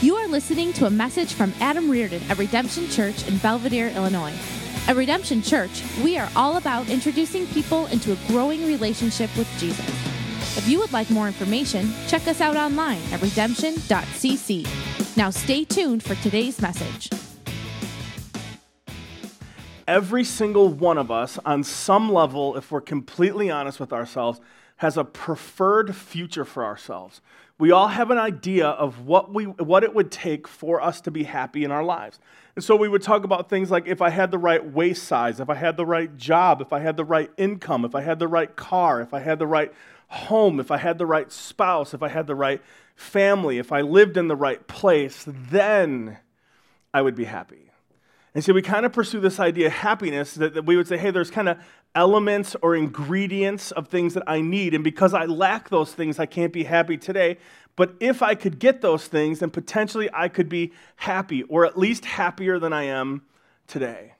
You are listening to a message from Adam Reardon at Redemption Church in Belvidere, Illinois. At Redemption Church, we are all about introducing people into a growing relationship with Jesus. If you would like more information, check us out online at redemption.cc. Now stay tuned for today's message. Every single one of us, on some level, if we're completely honest with ourselves, has a preferred future for ourselves. We all have an idea of what, we, what it would take for us to be happy in our lives. And so we would talk about things like if I had the right waist size, if I had the right job, if I had the right income, if I had the right car, if I had the right home, if I had the right spouse, if I had the right family, if I lived in the right place, then I would be happy. And so we kind of pursue this idea of happiness that, that we would say, hey, there's kind of elements or ingredients of things that I need. And because I lack those things, I can't be happy today. But if I could get those things, then potentially I could be happy, or at least happier than I am today.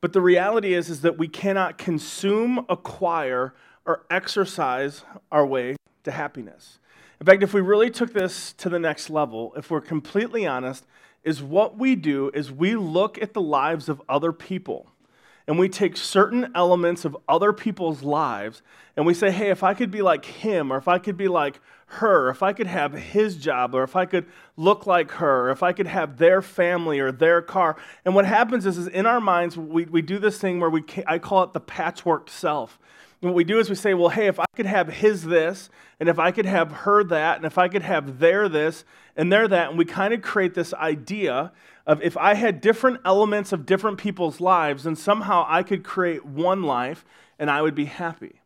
But the reality is, is that we cannot consume, acquire, or exercise our way to happiness. In fact, if we really took this to the next level, if we're completely honest, is what we do is we look at the lives of other people and we take certain elements of other people's lives and we say, hey, if I could be like him, or if I could be like her, if I could have his job, or if I could look like her, or if I could have their family or their car. And what happens is, is in our minds, we, we do this thing where we, I call it the patchwork self. What we do is we say, well, hey, if I could have his this, and if I could have her that, and if I could have their this and their that, and we kind of create this idea of if I had different elements of different people's lives, then somehow I could create one life and I would be happy.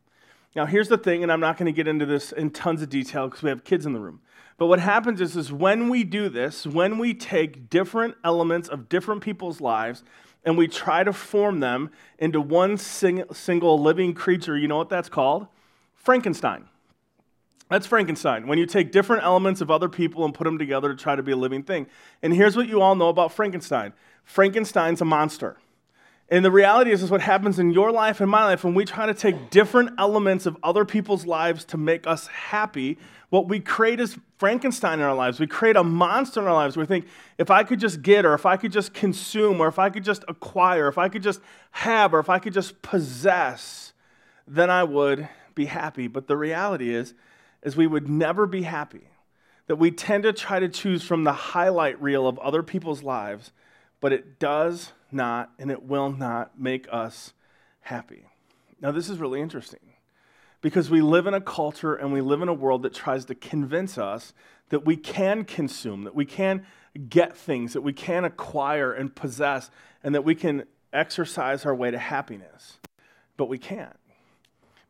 Now, here's the thing, and I'm not going to get into this in tons of detail because we have kids in the room. But what happens is, is when we do this, when we take different elements of different people's lives and we try to form them into one sing- single living creature. You know what that's called? Frankenstein. That's Frankenstein. When you take different elements of other people and put them together to try to be a living thing. And here's what you all know about Frankenstein Frankenstein's a monster. And the reality is, is what happens in your life and my life when we try to take different elements of other people's lives to make us happy. What we create is Frankenstein in our lives. We create a monster in our lives. We think, if I could just get, or if I could just consume, or if I could just acquire, if I could just have, or if I could just possess, then I would be happy. But the reality is, is we would never be happy. That we tend to try to choose from the highlight reel of other people's lives, but it does not and it will not make us happy. Now, this is really interesting because we live in a culture and we live in a world that tries to convince us that we can consume, that we can get things, that we can acquire and possess, and that we can exercise our way to happiness. But we can't.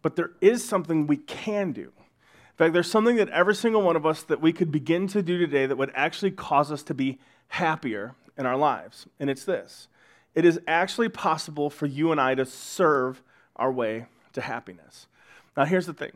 But there is something we can do. In fact, there's something that every single one of us that we could begin to do today that would actually cause us to be happier in our lives. And it's this it is actually possible for you and I to serve our way to happiness. Now, here's the thing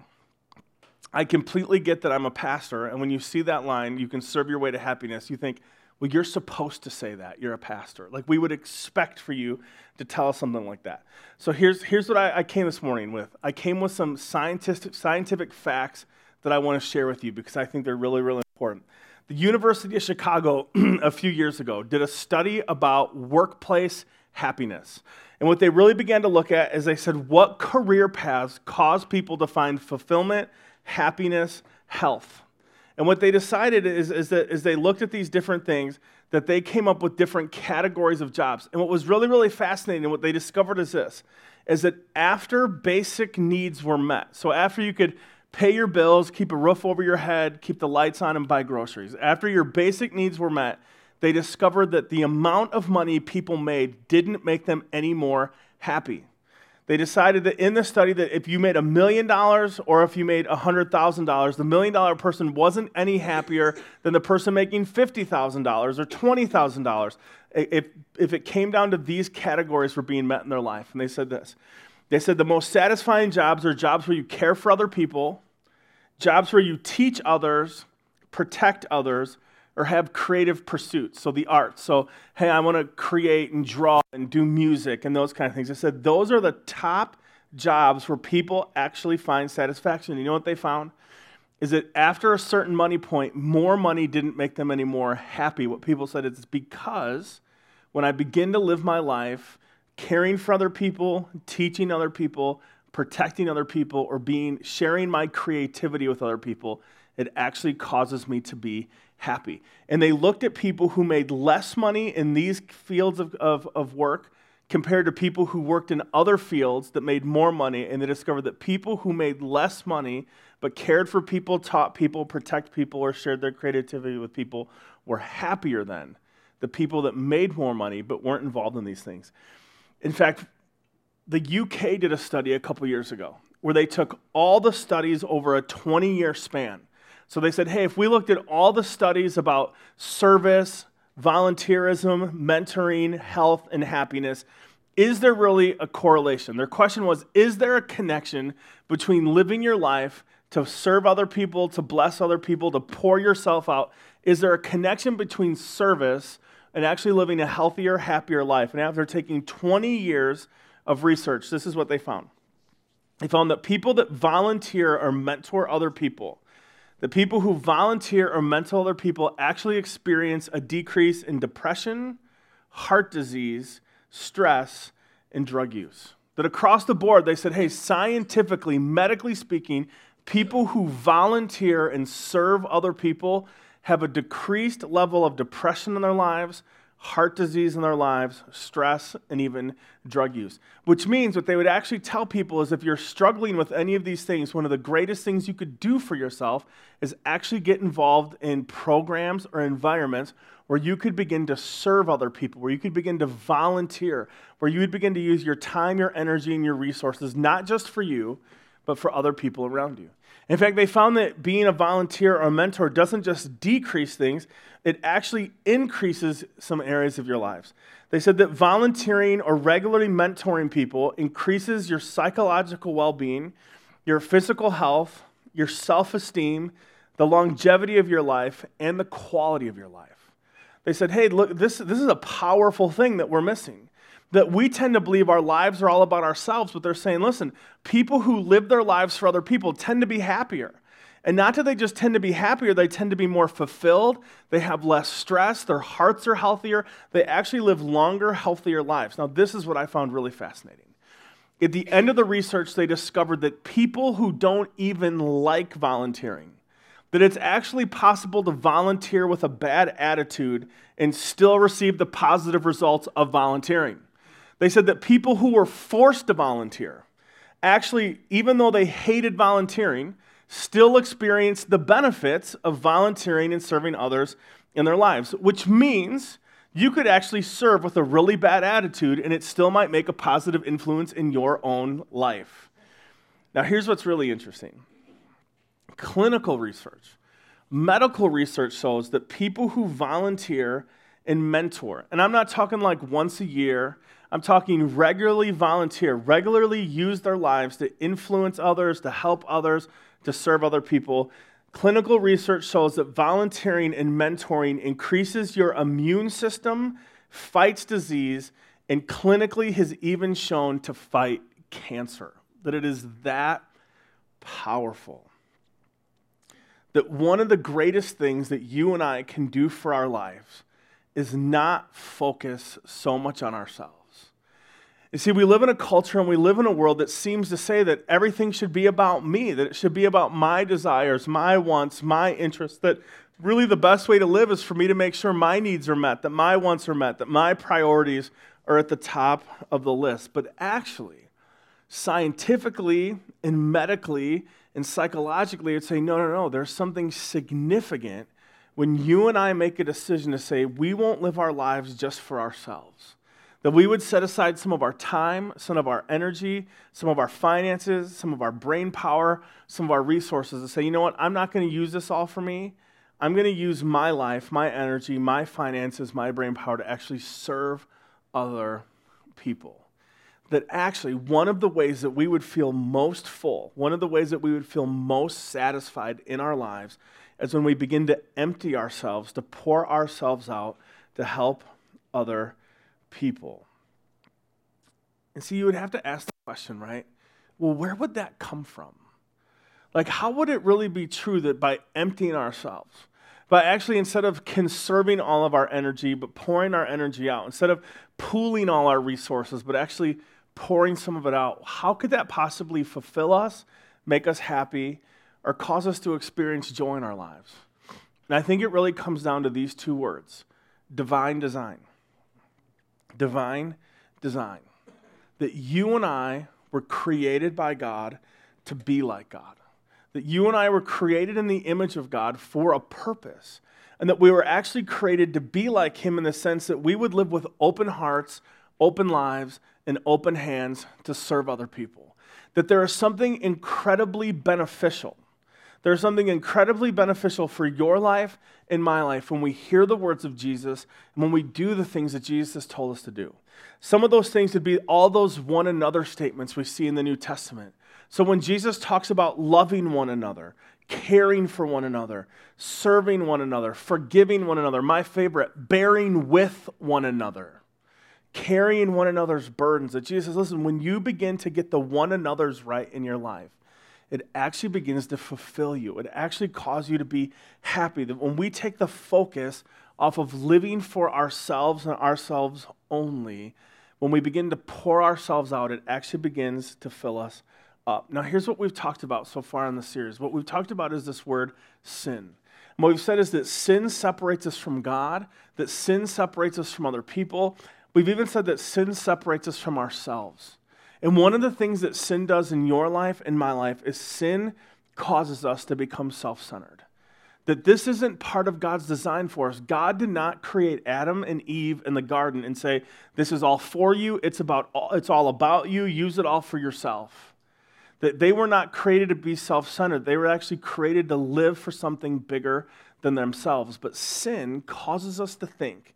I completely get that I'm a pastor, and when you see that line, you can serve your way to happiness, you think, well, you're supposed to say that. You're a pastor. Like, we would expect for you to tell us something like that. So, here's, here's what I, I came this morning with I came with some scientific, scientific facts that I want to share with you because I think they're really, really important. The University of Chicago, a few years ago, did a study about workplace happiness. And what they really began to look at is they said, what career paths cause people to find fulfillment, happiness, health? And what they decided is, is that as they looked at these different things, that they came up with different categories of jobs. And what was really, really fascinating, what they discovered is this, is that after basic needs were met, so after you could pay your bills, keep a roof over your head, keep the lights on, and buy groceries. After your basic needs were met, they discovered that the amount of money people made didn't make them any more happy. They decided that in the study that if you made a million dollars or if you made $100,000, the million dollar person wasn't any happier than the person making $50,000 or $20,000 if, if it came down to these categories for being met in their life. And they said this. They said the most satisfying jobs are jobs where you care for other people, jobs where you teach others, protect others, or have creative pursuits. So the arts. So, hey, I want to create and draw and do music and those kind of things. I said those are the top jobs where people actually find satisfaction. You know what they found? is that after a certain money point, more money didn't make them any more happy. What people said is because when I begin to live my life caring for other people, teaching other people, protecting other people, or being sharing my creativity with other people, it actually causes me to be happy. And they looked at people who made less money in these fields of, of, of work compared to people who worked in other fields that made more money, and they discovered that people who made less money but cared for people, taught people, protect people, or shared their creativity with people were happier than the people that made more money but weren't involved in these things. In fact, the UK did a study a couple years ago where they took all the studies over a 20 year span. So they said, hey, if we looked at all the studies about service, volunteerism, mentoring, health, and happiness, is there really a correlation? Their question was Is there a connection between living your life to serve other people, to bless other people, to pour yourself out? Is there a connection between service and actually living a healthier, happier life? And after taking 20 years of research, this is what they found. They found that people that volunteer or mentor other people, the people who volunteer or mentor other people actually experience a decrease in depression, heart disease, stress, and drug use. That across the board, they said, hey, scientifically, medically speaking, people who volunteer and serve other people have a decreased level of depression in their lives, heart disease in their lives, stress, and even drug use. Which means what they would actually tell people is if you're struggling with any of these things, one of the greatest things you could do for yourself is actually get involved in programs or environments where you could begin to serve other people, where you could begin to volunteer, where you would begin to use your time, your energy, and your resources, not just for you, but for other people around you. In fact, they found that being a volunteer or mentor doesn't just decrease things, it actually increases some areas of your lives. They said that volunteering or regularly mentoring people increases your psychological well being, your physical health, your self esteem, the longevity of your life, and the quality of your life. They said, hey, look, this, this is a powerful thing that we're missing that we tend to believe our lives are all about ourselves, but they're saying, listen, people who live their lives for other people tend to be happier. And not that they just tend to be happier, they tend to be more fulfilled. They have less stress. Their hearts are healthier. They actually live longer, healthier lives. Now, this is what I found really fascinating. At the end of the research, they discovered that people who don't even like volunteering, that it's actually possible to volunteer with a bad attitude and still receive the positive results of volunteering. They said that people who were forced to volunteer, actually, even though they hated volunteering, still experienced the benefits of volunteering and serving others in their lives, which means you could actually serve with a really bad attitude and it still might make a positive influence in your own life. Now, here's what's really interesting clinical research, medical research shows that people who volunteer and mentor, and I'm not talking like once a year, I'm talking regularly volunteer, regularly use their lives to influence others, to help others, to serve other people. Clinical research shows that volunteering and mentoring increases your immune system, fights disease, and clinically has even shown to fight cancer. That it is that powerful. That one of the greatest things that you and I can do for our lives is not focus so much on ourselves you see, we live in a culture and we live in a world that seems to say that everything should be about me, that it should be about my desires, my wants, my interests, that really the best way to live is for me to make sure my needs are met, that my wants are met, that my priorities are at the top of the list. But actually, scientifically and medically and psychologically, it's saying, no, no, no, there's something significant when you and I make a decision to say, we won't live our lives just for ourselves that we would set aside some of our time, some of our energy, some of our finances, some of our brain power, some of our resources to say, you know what, I'm not going to use this all for me. I'm going to use my life, my energy, my finances, my brain power to actually serve other people. That actually, one of the ways that we would feel most full, one of the ways that we would feel most satisfied in our lives is when we begin to empty ourselves, to pour ourselves out to help other people. And so you would have to ask the question, right? Well, where would that come from? Like, how would it really be true that by emptying ourselves, by actually instead of conserving all of our energy, but pouring our energy out, instead of pooling all our resources, but actually pouring some of it out, how could that possibly fulfill us, make us happy, or cause us to experience joy in our lives? And I think it really comes down to these two words divine design. Divine design. That you and I were created by God to be like God. That you and I were created in the image of God for a purpose. And that we were actually created to be like Him in the sense that we would live with open hearts, open lives, and open hands to serve other people. That there is something incredibly beneficial there's something incredibly beneficial for your life and my life when we hear the words of Jesus and when we do the things that Jesus has told us to do. Some of those things would be all those one another statements we see in the New Testament. So when Jesus talks about loving one another, caring for one another, serving one another, forgiving one another, my favorite, bearing with one another, carrying one another's burdens, that Jesus says, listen, when you begin to get the one another's right in your life, it actually begins to fulfill you. It actually causes you to be happy. That when we take the focus off of living for ourselves and ourselves only, when we begin to pour ourselves out, it actually begins to fill us up. Now, here's what we've talked about so far in the series. What we've talked about is this word sin. And what we've said is that sin separates us from God, that sin separates us from other people. We've even said that sin separates us from ourselves. And one of the things that sin does in your life and my life is sin causes us to become self centered. That this isn't part of God's design for us. God did not create Adam and Eve in the garden and say, This is all for you, it's, about, it's all about you, use it all for yourself. That they were not created to be self centered, they were actually created to live for something bigger than themselves. But sin causes us to think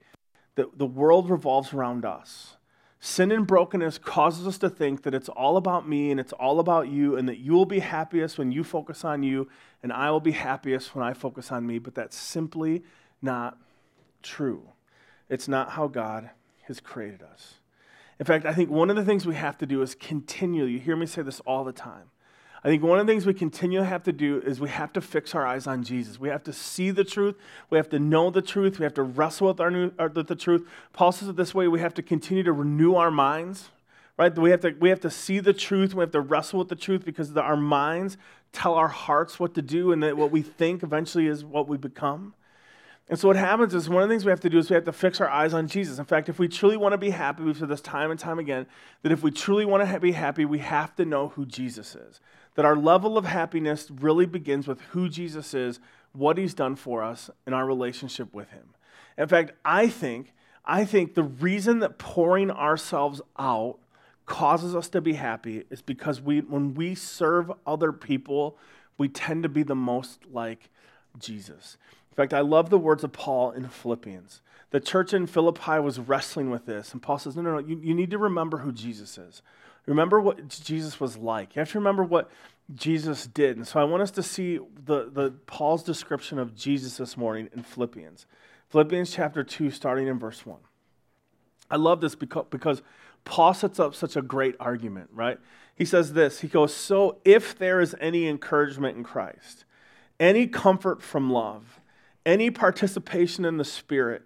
that the world revolves around us Sin and brokenness causes us to think that it's all about me and it's all about you, and that you will be happiest when you focus on you, and I will be happiest when I focus on me. But that's simply not true. It's not how God has created us. In fact, I think one of the things we have to do is continually, you hear me say this all the time, I think one of the things we continually have to do is we have to fix our eyes on Jesus. We have to see the truth. We have to know the truth. We have to wrestle with, our new, with the truth. Paul says it this way we have to continue to renew our minds, right? We have to, we have to see the truth. We have to wrestle with the truth because the, our minds tell our hearts what to do, and that what we think eventually is what we become. And so what happens is one of the things we have to do is we have to fix our eyes on Jesus. In fact, if we truly want to be happy, we've said this time and time again, that if we truly want to be happy, we have to know who Jesus is that our level of happiness really begins with who Jesus is, what he's done for us, and our relationship with him. In fact, I think, I think the reason that pouring ourselves out causes us to be happy is because we, when we serve other people, we tend to be the most like Jesus. In fact, I love the words of Paul in Philippians. The church in Philippi was wrestling with this, and Paul says, No, no, no, you, you need to remember who Jesus is. Remember what Jesus was like. You have to remember what Jesus did. And so I want us to see the, the Paul's description of Jesus this morning in Philippians. Philippians chapter 2, starting in verse 1. I love this because, because Paul sets up such a great argument, right? He says this He goes, So if there is any encouragement in Christ, any comfort from love, any participation in the Spirit,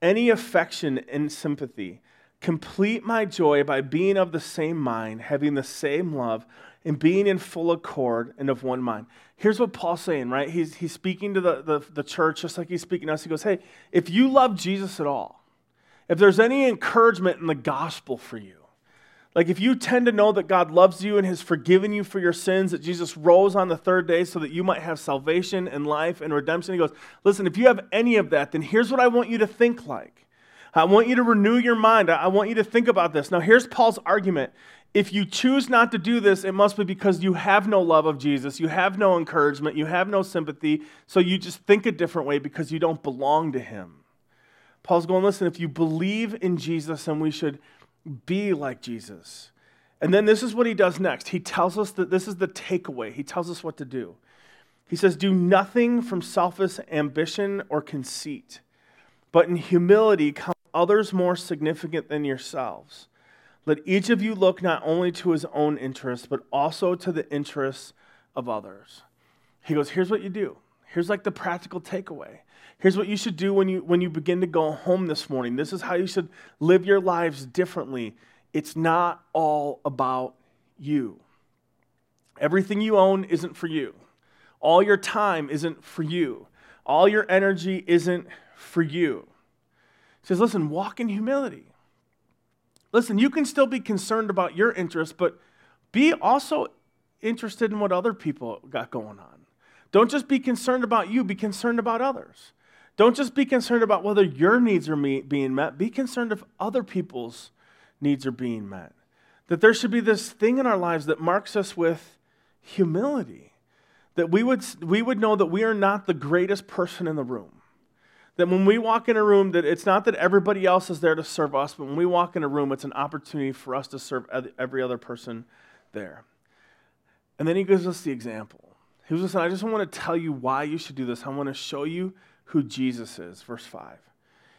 any affection and sympathy, Complete my joy by being of the same mind, having the same love, and being in full accord and of one mind. Here's what Paul's saying, right? He's, he's speaking to the, the, the church just like he's speaking to us. He goes, Hey, if you love Jesus at all, if there's any encouragement in the gospel for you, like if you tend to know that God loves you and has forgiven you for your sins, that Jesus rose on the third day so that you might have salvation and life and redemption, he goes, Listen, if you have any of that, then here's what I want you to think like. I want you to renew your mind. I want you to think about this. Now, here's Paul's argument. If you choose not to do this, it must be because you have no love of Jesus, you have no encouragement, you have no sympathy, so you just think a different way because you don't belong to him. Paul's going, listen, if you believe in Jesus, then we should be like Jesus. And then this is what he does next. He tells us that this is the takeaway. He tells us what to do. He says, Do nothing from selfish ambition or conceit, but in humility come others more significant than yourselves. Let each of you look not only to his own interests, but also to the interests of others. He goes, Here's what you do. Here's like the practical takeaway. Here's what you should do when you, when you begin to go home this morning. This is how you should live your lives differently. It's not all about you. Everything you own isn't for you. All your time isn't for you. All your energy isn't for you. Says, listen, walk in humility. Listen, you can still be concerned about your interests, but be also interested in what other people got going on. Don't just be concerned about you, be concerned about others. Don't just be concerned about whether your needs are being met, be concerned if other people's needs are being met. That there should be this thing in our lives that marks us with humility. That we would, we would know that we are not the greatest person in the room. That when we walk in a room, that it's not that everybody else is there to serve us, but when we walk in a room, it's an opportunity for us to serve every other person there. And then he gives us the example. He was listen, I just want to tell you why you should do this. I want to show you who Jesus is. Verse 5.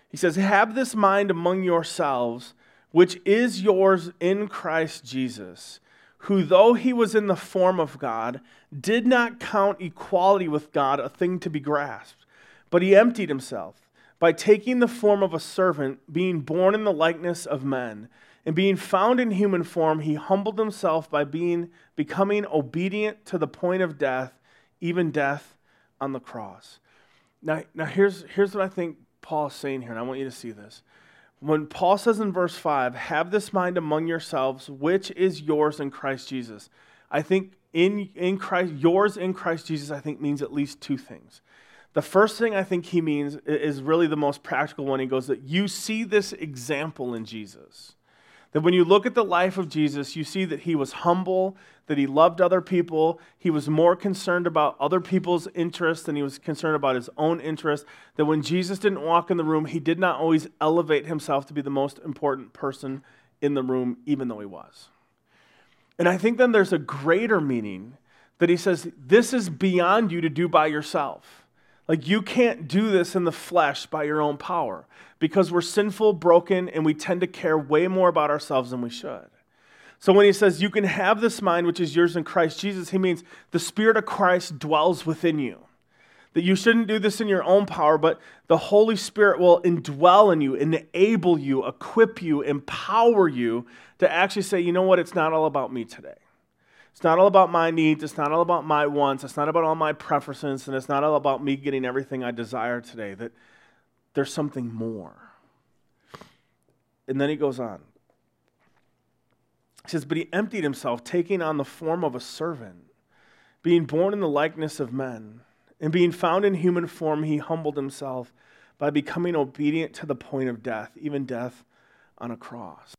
He says, Have this mind among yourselves, which is yours in Christ Jesus, who, though he was in the form of God, did not count equality with God a thing to be grasped, but he emptied himself by taking the form of a servant, being born in the likeness of men. And being found in human form, he humbled himself by being becoming obedient to the point of death, even death on the cross. Now, now here's, here's what I think Paul is saying here, and I want you to see this. When Paul says in verse 5, have this mind among yourselves, which is yours in Christ Jesus, I think in, in Christ, yours in Christ Jesus, I think means at least two things. The first thing I think he means is really the most practical one. He goes that you see this example in Jesus. That when you look at the life of Jesus, you see that he was humble, that he loved other people, he was more concerned about other people's interests than he was concerned about his own interests. That when Jesus didn't walk in the room, he did not always elevate himself to be the most important person in the room, even though he was. And I think then there's a greater meaning that he says, This is beyond you to do by yourself. Like, you can't do this in the flesh by your own power because we're sinful, broken, and we tend to care way more about ourselves than we should. So, when he says you can have this mind which is yours in Christ Jesus, he means the Spirit of Christ dwells within you. That you shouldn't do this in your own power, but the Holy Spirit will indwell in you, enable you, equip you, empower you to actually say, you know what, it's not all about me today. It's not all about my needs. It's not all about my wants. It's not about all my preferences. And it's not all about me getting everything I desire today. That there's something more. And then he goes on. He says, But he emptied himself, taking on the form of a servant, being born in the likeness of men. And being found in human form, he humbled himself by becoming obedient to the point of death, even death on a cross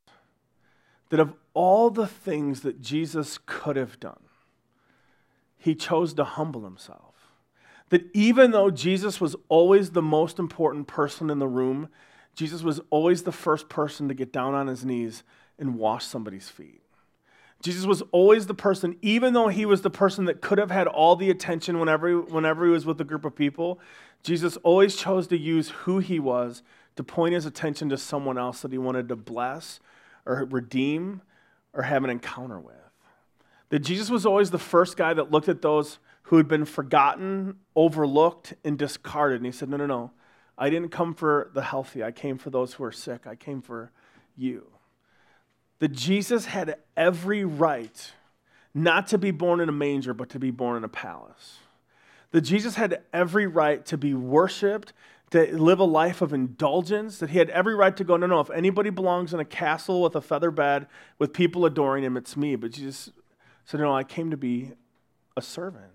that of all the things that Jesus could have done, he chose to humble himself. That even though Jesus was always the most important person in the room, Jesus was always the first person to get down on his knees and wash somebody's feet. Jesus was always the person, even though he was the person that could have had all the attention whenever, whenever he was with a group of people, Jesus always chose to use who he was to point his attention to someone else that he wanted to bless or redeem or have an encounter with. That Jesus was always the first guy that looked at those who had been forgotten, overlooked, and discarded. And he said, No, no, no. I didn't come for the healthy. I came for those who are sick. I came for you. That Jesus had every right not to be born in a manger, but to be born in a palace. That Jesus had every right to be worshiped to live a life of indulgence, that he had every right to go, no, no, if anybody belongs in a castle with a feather bed with people adoring him, it's me. But Jesus said, no, I came to be a servant.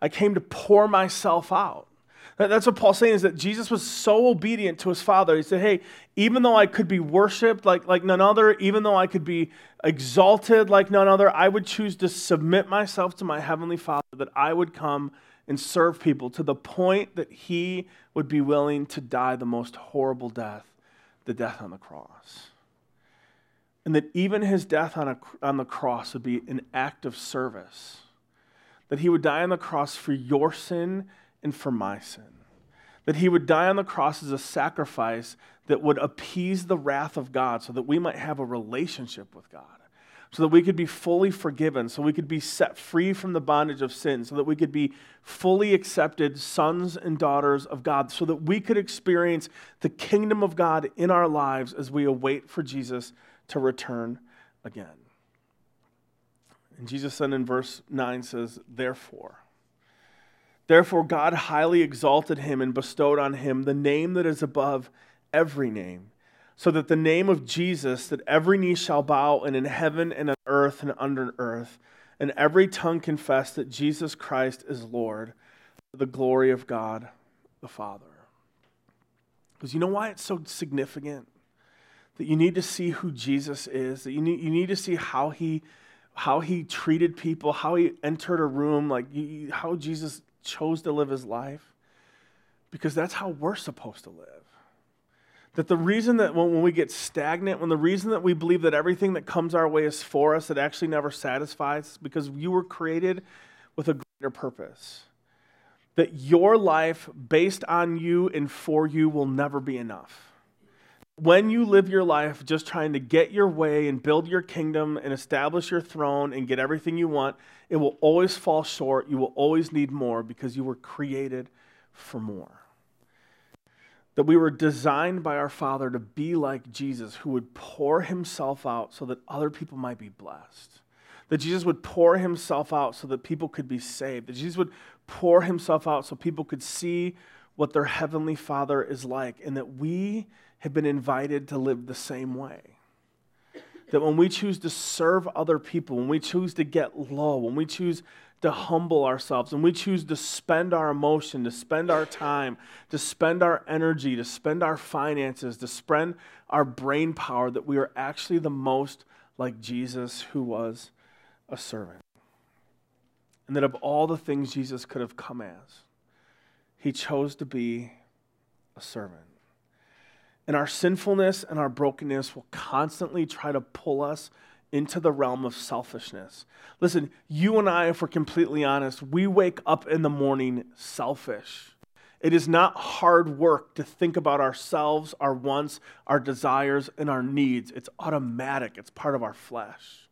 I came to pour myself out. That's what Paul's saying is that Jesus was so obedient to his Father. He said, Hey, even though I could be worshiped like, like none other, even though I could be exalted like none other, I would choose to submit myself to my Heavenly Father, that I would come and serve people to the point that he would be willing to die the most horrible death, the death on the cross. And that even his death on, a, on the cross would be an act of service. That he would die on the cross for your sin and for my sin. That he would die on the cross as a sacrifice that would appease the wrath of God so that we might have a relationship with God so that we could be fully forgiven, so we could be set free from the bondage of sin, so that we could be fully accepted sons and daughters of God, so that we could experience the kingdom of God in our lives as we await for Jesus to return again. And Jesus then in verse 9 says, Therefore, therefore God highly exalted him and bestowed on him the name that is above every name so that the name of Jesus, that every knee shall bow, and in heaven and on earth and under earth, and every tongue confess that Jesus Christ is Lord, the glory of God the Father. Because you know why it's so significant? That you need to see who Jesus is, that you need, you need to see how he, how he treated people, how he entered a room, like you, how Jesus chose to live his life. Because that's how we're supposed to live. That the reason that when, we get stagnant, when the reason that we believe that everything that comes our way is for us, it actually never satisfies, because you were created with a greater purpose. That your life based on you and for you will never be enough. When you live your life just trying to get your way and build your kingdom and establish your throne and get everything you want, it will always fall short. You will always need more because you were created for more that we were designed by our Father to be like Jesus, who would pour himself out so that other people might be blessed. That Jesus would pour himself out so that people could be saved. That Jesus would pour himself out so people could see what their heavenly Father is like. And that we have been invited to live the same way. That when we choose to serve other people, when we choose to get low, when we choose to humble ourselves and we choose to spend our emotion, to spend our time, to spend our energy, to spend our finances, to spend our brain power, that we are actually the most like Jesus who was a servant. And that of all the things Jesus could have come as, he chose to be a servant. And our sinfulness and our brokenness will constantly try to pull us into the realm of selfishness. Listen, you and I, if we're completely honest, we wake up in the morning selfish. It is not hard work to think about ourselves, our wants, our desires, and our needs. It's automatic, it's part of our flesh.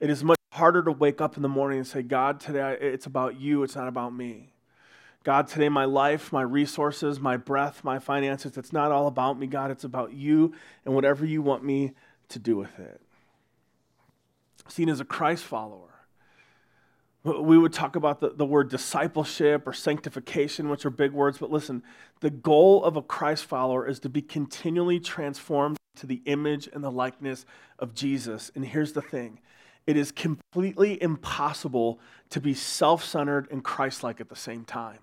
It is much harder to wake up in the morning and say, God, today it's about you, it's not about me. God, today my life, my resources, my breath, my finances, it's not all about me, God, it's about you and whatever you want me to do with it seen as a Christ follower. We would talk about the, the word discipleship or sanctification, which are big words, but listen, the goal of a Christ follower is to be continually transformed to the image and the likeness of Jesus. And here's the thing it is completely impossible to be self centered and Christ like at the same time.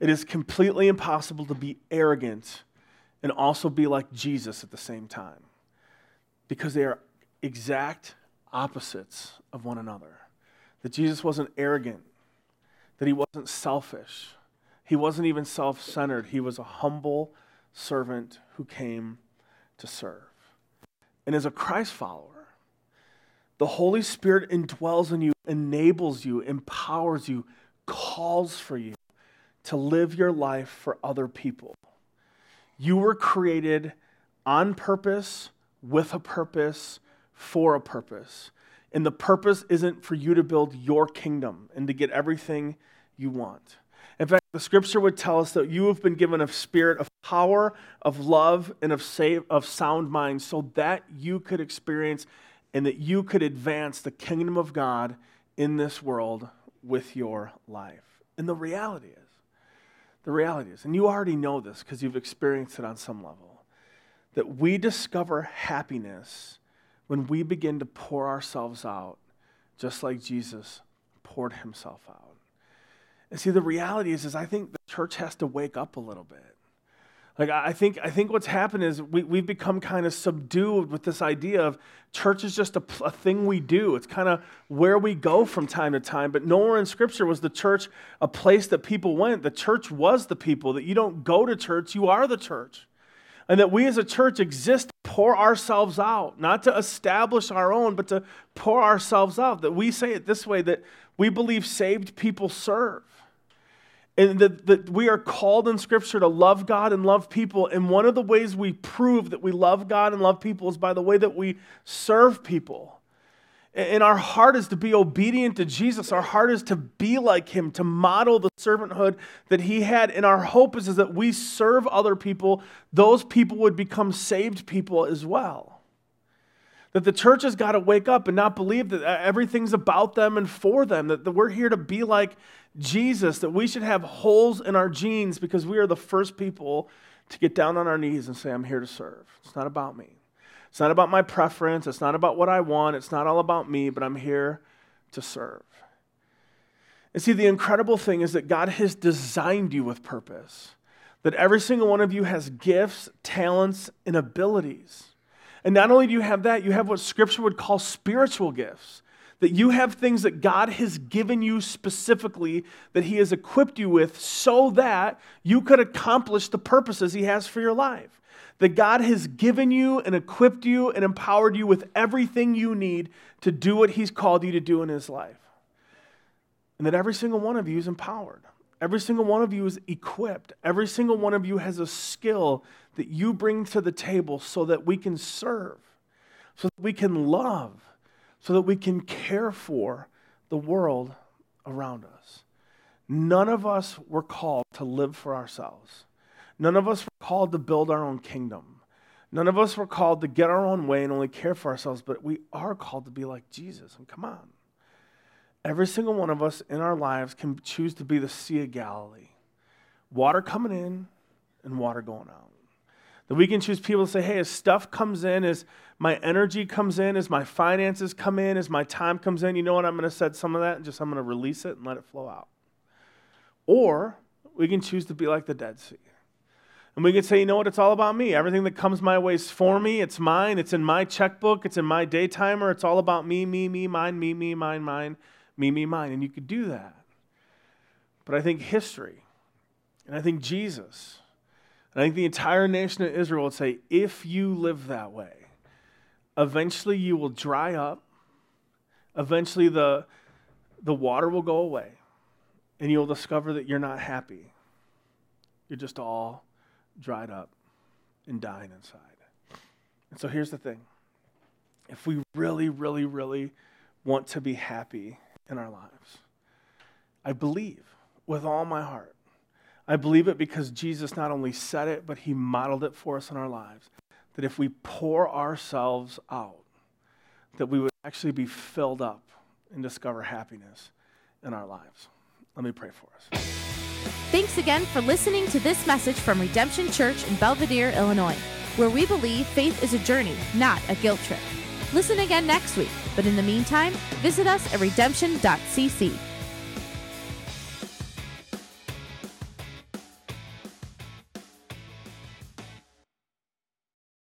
It is completely impossible to be arrogant and also be like Jesus at the same time because they are exact opposites of one another. That Jesus wasn't arrogant, that he wasn't selfish, he wasn't even self centered. He was a humble servant who came to serve. And as a Christ follower, the Holy Spirit indwells in you, enables you, empowers you, calls for you to live your life for other people. You were created on purpose, with a purpose, for a purpose. And the purpose isn't for you to build your kingdom and to get everything you want. In fact, the scripture would tell us that you have been given a spirit of power, of love, and of, save, of sound mind so that you could experience and that you could advance the kingdom of God in this world with your life. And the reality is, the reality is, and you already know this because you've experienced it on some level, that we discover happiness when we begin to pour ourselves out, just like Jesus poured himself out. And see, the reality is, is I think the church has to wake up a little bit. Like I think, I think what's happened is we, we've become kind of subdued with this idea of church is just a, a thing we do. It's kind of where we go from time to time. But nowhere in Scripture was the church a place that people went. The church was the people. That you don't go to church, you are the church and that we as a church exist pour ourselves out, not to establish our own, but to pour ourselves out. That we say it this way that we believe saved people serve. And that, that we are called in Scripture to love God and love people. And one of the ways we prove that we love God and love people is by the way that we serve people. And our heart is to be obedient to Jesus. Our heart is to be like him, to model the servanthood that he had. And our hope is, is that we serve other people, those people would become saved people as well. That the church has got to wake up and not believe that uh, everything's about them and for them, that, we're here to be like Jesus, that we should have holes in our jeans because we are the first people to get down on our knees and say, I'm here to serve. It's not about me. It's not about my preference. It's not about what I want. It's not all about me, but I'm here to serve. And see, the incredible thing is that God has designed you with purpose, that every single one of you has gifts, talents, and abilities. And not only do you have that, you have what Scripture would call spiritual gifts. That you have things that God has given you specifically, that He has equipped you with, so that you could accomplish the purposes He has for your life that God has given you and equipped you and empowered you with everything you need to do what He's called you to do in His life. And that every single one of you is empowered. Every single one of you is equipped. Every single one of you has a skill that you bring to the table so that we can serve, so that we can love, so that we can care for the world around us. None of us were called to live for ourselves. None of us were called to build our own kingdom. None of us were called to get our own way and only care for ourselves, but we are called to be like Jesus. And come on. Every single one of us in our lives can choose to be the Sea of Galilee water coming in and water going out. That we can choose people to say, hey, as stuff comes in, as my energy comes in, as my finances come in, as my time comes in, you know what? I'm going to set some of that and just I'm going to release it and let it flow out. Or we can choose to be like the Dead Sea and we can say, you know what, it's all about me. Everything that comes my way is for me. It's mine. It's in my checkbook. It's in my day timer. It's all about me, me, me, mine, me, me, mine, mine, me, me, mine. And you could do that. But I think history, and I think Jesus, and I think the entire nation of Israel would say, if you live that way, eventually you will dry up. Eventually the, the water will go away. And you'll discover that you're not happy. You're just all dried up and dying inside. And so here's the thing if we really, really, really want to be happy in our lives, I believe with all my heart. I believe it because Jesus not only said it, but he modeled it for us in our lives. That if we pour ourselves out, that we would actually be filled up and discover happiness in our lives. Let me pray for us. Thanks again for listening to this message from Redemption Church in Belvidere, Illinois, where we believe faith is a journey, not a guilt trip. Listen again next week, but in the meantime, visit us at redemption.cc.